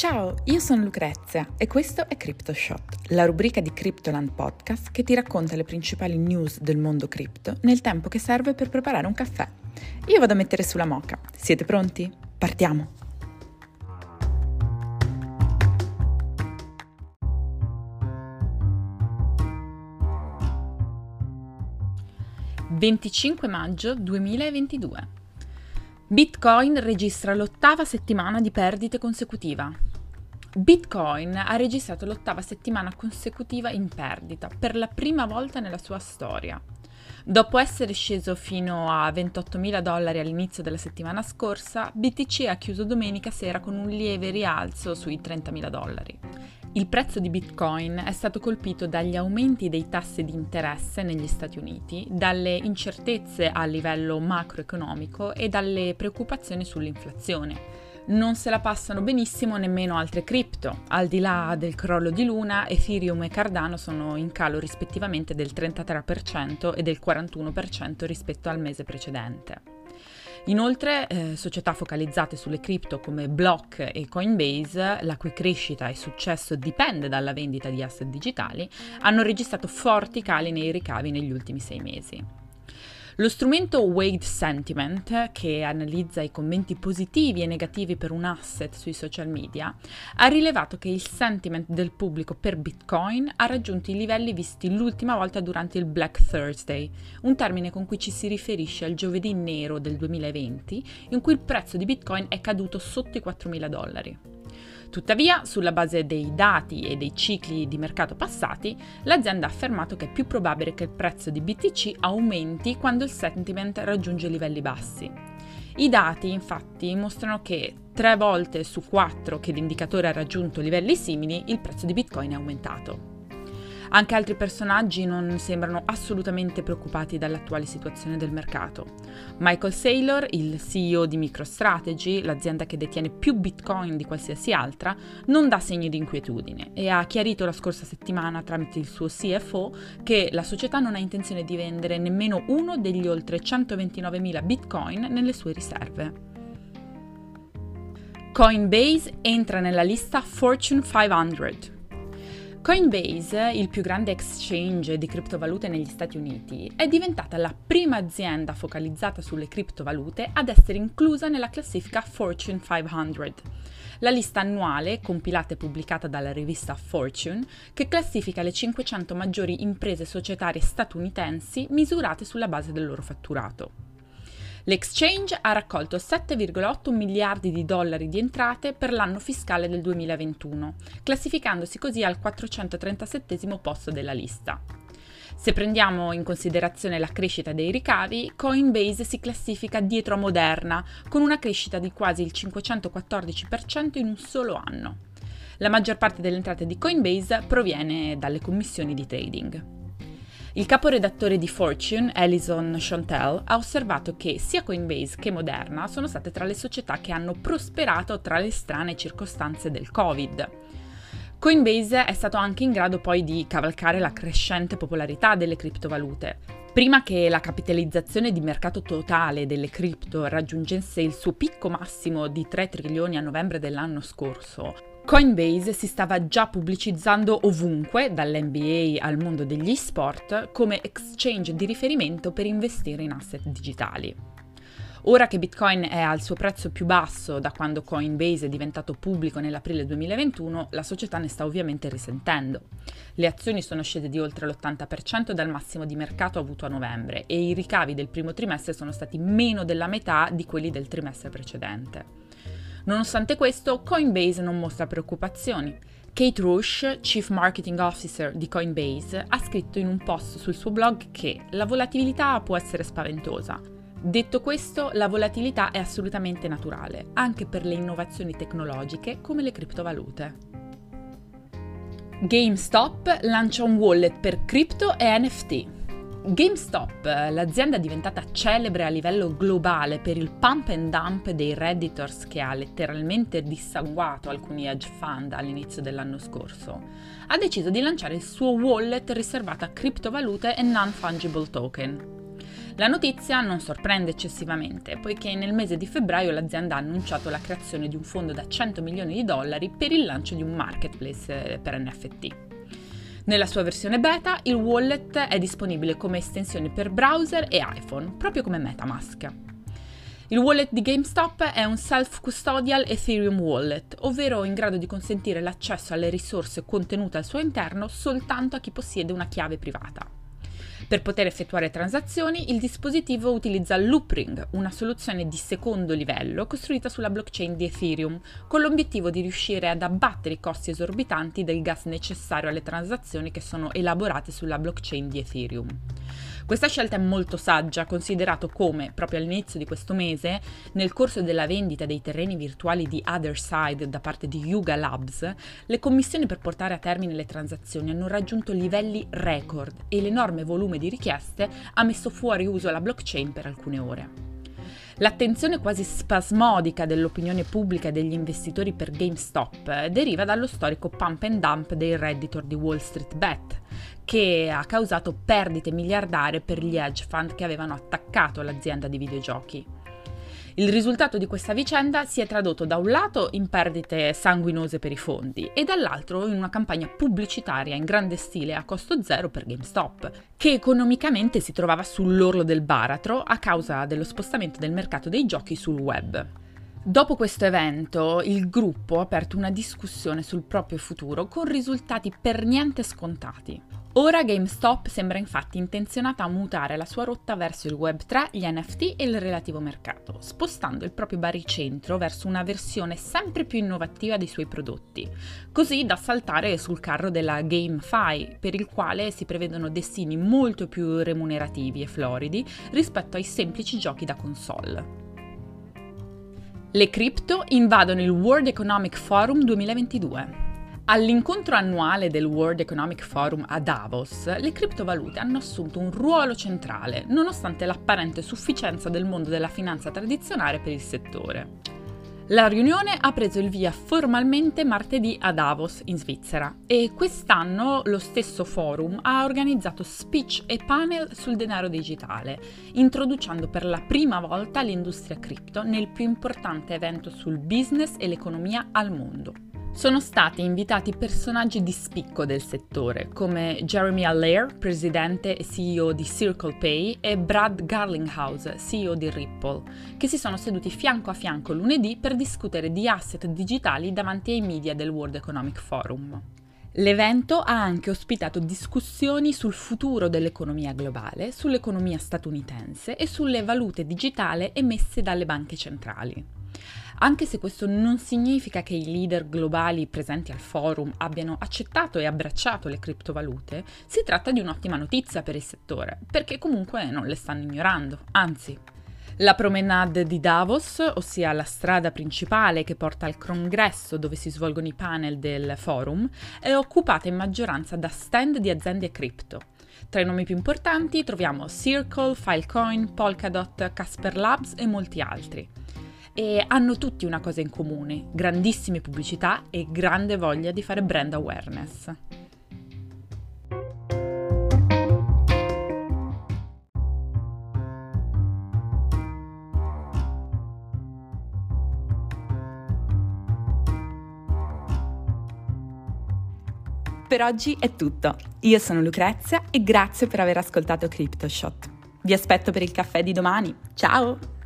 Ciao, io sono Lucrezia e questo è CryptoShot, la rubrica di Cryptoland Podcast che ti racconta le principali news del mondo cripto nel tempo che serve per preparare un caffè. Io vado a mettere sulla moca. Siete pronti? Partiamo! «25 maggio 2022 Bitcoin registra l'ottava settimana di perdite consecutiva. Bitcoin ha registrato l'ottava settimana consecutiva in perdita per la prima volta nella sua storia. Dopo essere sceso fino a 28.000 dollari all'inizio della settimana scorsa, BTC ha chiuso domenica sera con un lieve rialzo sui 30.000 dollari. Il prezzo di Bitcoin è stato colpito dagli aumenti dei tassi di interesse negli Stati Uniti, dalle incertezze a livello macroeconomico e dalle preoccupazioni sull'inflazione non se la passano benissimo nemmeno altre cripto. Al di là del crollo di Luna, Ethereum e Cardano sono in calo rispettivamente del 33% e del 41% rispetto al mese precedente. Inoltre, eh, società focalizzate sulle cripto come Block e Coinbase, la cui crescita e successo dipende dalla vendita di asset digitali, hanno registrato forti cali nei ricavi negli ultimi sei mesi. Lo strumento Weight Sentiment, che analizza i commenti positivi e negativi per un asset sui social media, ha rilevato che il sentiment del pubblico per Bitcoin ha raggiunto i livelli visti l'ultima volta durante il Black Thursday, un termine con cui ci si riferisce al giovedì nero del 2020, in cui il prezzo di Bitcoin è caduto sotto i 4.000 dollari. Tuttavia, sulla base dei dati e dei cicli di mercato passati, l'azienda ha affermato che è più probabile che il prezzo di BTC aumenti quando il sentiment raggiunge livelli bassi. I dati infatti mostrano che tre volte su quattro che l'indicatore ha raggiunto livelli simili, il prezzo di Bitcoin è aumentato. Anche altri personaggi non sembrano assolutamente preoccupati dall'attuale situazione del mercato. Michael Saylor, il CEO di MicroStrategy, l'azienda che detiene più bitcoin di qualsiasi altra, non dà segni di inquietudine e ha chiarito la scorsa settimana tramite il suo CFO che la società non ha intenzione di vendere nemmeno uno degli oltre 129.000 bitcoin nelle sue riserve. Coinbase entra nella lista Fortune 500. Coinbase, il più grande exchange di criptovalute negli Stati Uniti, è diventata la prima azienda focalizzata sulle criptovalute ad essere inclusa nella classifica Fortune 500, la lista annuale compilata e pubblicata dalla rivista Fortune che classifica le 500 maggiori imprese societarie statunitensi misurate sulla base del loro fatturato. L'exchange ha raccolto 7,8 miliardi di dollari di entrate per l'anno fiscale del 2021, classificandosi così al 437 posto della lista. Se prendiamo in considerazione la crescita dei ricavi, Coinbase si classifica dietro a Moderna, con una crescita di quasi il 514% in un solo anno. La maggior parte delle entrate di Coinbase proviene dalle commissioni di trading. Il caporedattore di Fortune, Alison Chantel, ha osservato che sia Coinbase che Moderna sono state tra le società che hanno prosperato tra le strane circostanze del Covid. Coinbase è stato anche in grado poi di cavalcare la crescente popolarità delle criptovalute. Prima che la capitalizzazione di mercato totale delle cripto raggiungesse il suo picco massimo di 3 trilioni a novembre dell'anno scorso, Coinbase si stava già pubblicizzando ovunque, dall'NBA al mondo degli sport, come exchange di riferimento per investire in asset digitali. Ora che Bitcoin è al suo prezzo più basso da quando Coinbase è diventato pubblico nell'aprile 2021, la società ne sta ovviamente risentendo. Le azioni sono scese di oltre l'80% dal massimo di mercato avuto a novembre e i ricavi del primo trimestre sono stati meno della metà di quelli del trimestre precedente. Nonostante questo, Coinbase non mostra preoccupazioni. Kate Rush, Chief Marketing Officer di Coinbase, ha scritto in un post sul suo blog che la volatilità può essere spaventosa. Detto questo, la volatilità è assolutamente naturale, anche per le innovazioni tecnologiche come le criptovalute. GameStop lancia un wallet per cripto e NFT. GameStop, l'azienda diventata celebre a livello globale per il pump and dump dei redditors che ha letteralmente dissanguato alcuni hedge fund all'inizio dell'anno scorso, ha deciso di lanciare il suo wallet riservato a criptovalute e non-fungible token. La notizia non sorprende eccessivamente, poiché nel mese di febbraio l'azienda ha annunciato la creazione di un fondo da 100 milioni di dollari per il lancio di un marketplace eh, per NFT. Nella sua versione beta, il wallet è disponibile come estensione per browser e iPhone, proprio come Metamask. Il wallet di GameStop è un self-custodial Ethereum wallet, ovvero in grado di consentire l'accesso alle risorse contenute al suo interno soltanto a chi possiede una chiave privata. Per poter effettuare transazioni, il dispositivo utilizza Loopring, una soluzione di secondo livello costruita sulla blockchain di Ethereum, con l'obiettivo di riuscire ad abbattere i costi esorbitanti del gas necessario alle transazioni che sono elaborate sulla blockchain di Ethereum. Questa scelta è molto saggia, considerato come, proprio all'inizio di questo mese, nel corso della vendita dei terreni virtuali di Otherside da parte di Yuga Labs, le commissioni per portare a termine le transazioni hanno raggiunto livelli record e l'enorme volume di richieste ha messo fuori uso la blockchain per alcune ore. L'attenzione quasi spasmodica dell'opinione pubblica e degli investitori per GameStop deriva dallo storico pump and dump dei redditor di Wall Street Bet, che ha causato perdite miliardarie per gli hedge fund che avevano attaccato l'azienda di videogiochi. Il risultato di questa vicenda si è tradotto da un lato in perdite sanguinose per i fondi e dall'altro in una campagna pubblicitaria in grande stile a costo zero per GameStop, che economicamente si trovava sull'orlo del baratro a causa dello spostamento del mercato dei giochi sul web. Dopo questo evento, il gruppo ha aperto una discussione sul proprio futuro con risultati per niente scontati. Ora GameStop sembra infatti intenzionata a mutare la sua rotta verso il Web3, gli NFT e il relativo mercato, spostando il proprio baricentro verso una versione sempre più innovativa dei suoi prodotti, così da saltare sul carro della GameFi, per il quale si prevedono destini molto più remunerativi e floridi rispetto ai semplici giochi da console. Le cripto invadono il World Economic Forum 2022. All'incontro annuale del World Economic Forum a Davos, le criptovalute hanno assunto un ruolo centrale, nonostante l'apparente sufficienza del mondo della finanza tradizionale per il settore. La riunione ha preso il via formalmente martedì a Davos, in Svizzera, e quest'anno lo stesso forum ha organizzato speech e panel sul denaro digitale, introducendo per la prima volta l'industria cripto nel più importante evento sul business e l'economia al mondo. Sono stati invitati personaggi di spicco del settore, come Jeremy Allaire, presidente e CEO di CirclePay, e Brad Garlinghouse, CEO di Ripple, che si sono seduti fianco a fianco lunedì per discutere di asset digitali davanti ai media del World Economic Forum. L'evento ha anche ospitato discussioni sul futuro dell'economia globale, sull'economia statunitense e sulle valute digitali emesse dalle banche centrali. Anche se questo non significa che i leader globali presenti al forum abbiano accettato e abbracciato le criptovalute, si tratta di un'ottima notizia per il settore, perché comunque non le stanno ignorando, anzi. La promenade di Davos, ossia la strada principale che porta al congresso dove si svolgono i panel del forum, è occupata in maggioranza da stand di aziende cripto. Tra i nomi più importanti troviamo Circle, Filecoin, Polkadot, Casper Labs e molti altri e hanno tutti una cosa in comune, grandissime pubblicità e grande voglia di fare brand awareness. Per oggi è tutto. Io sono Lucrezia e grazie per aver ascoltato CryptoShot. Vi aspetto per il caffè di domani. Ciao!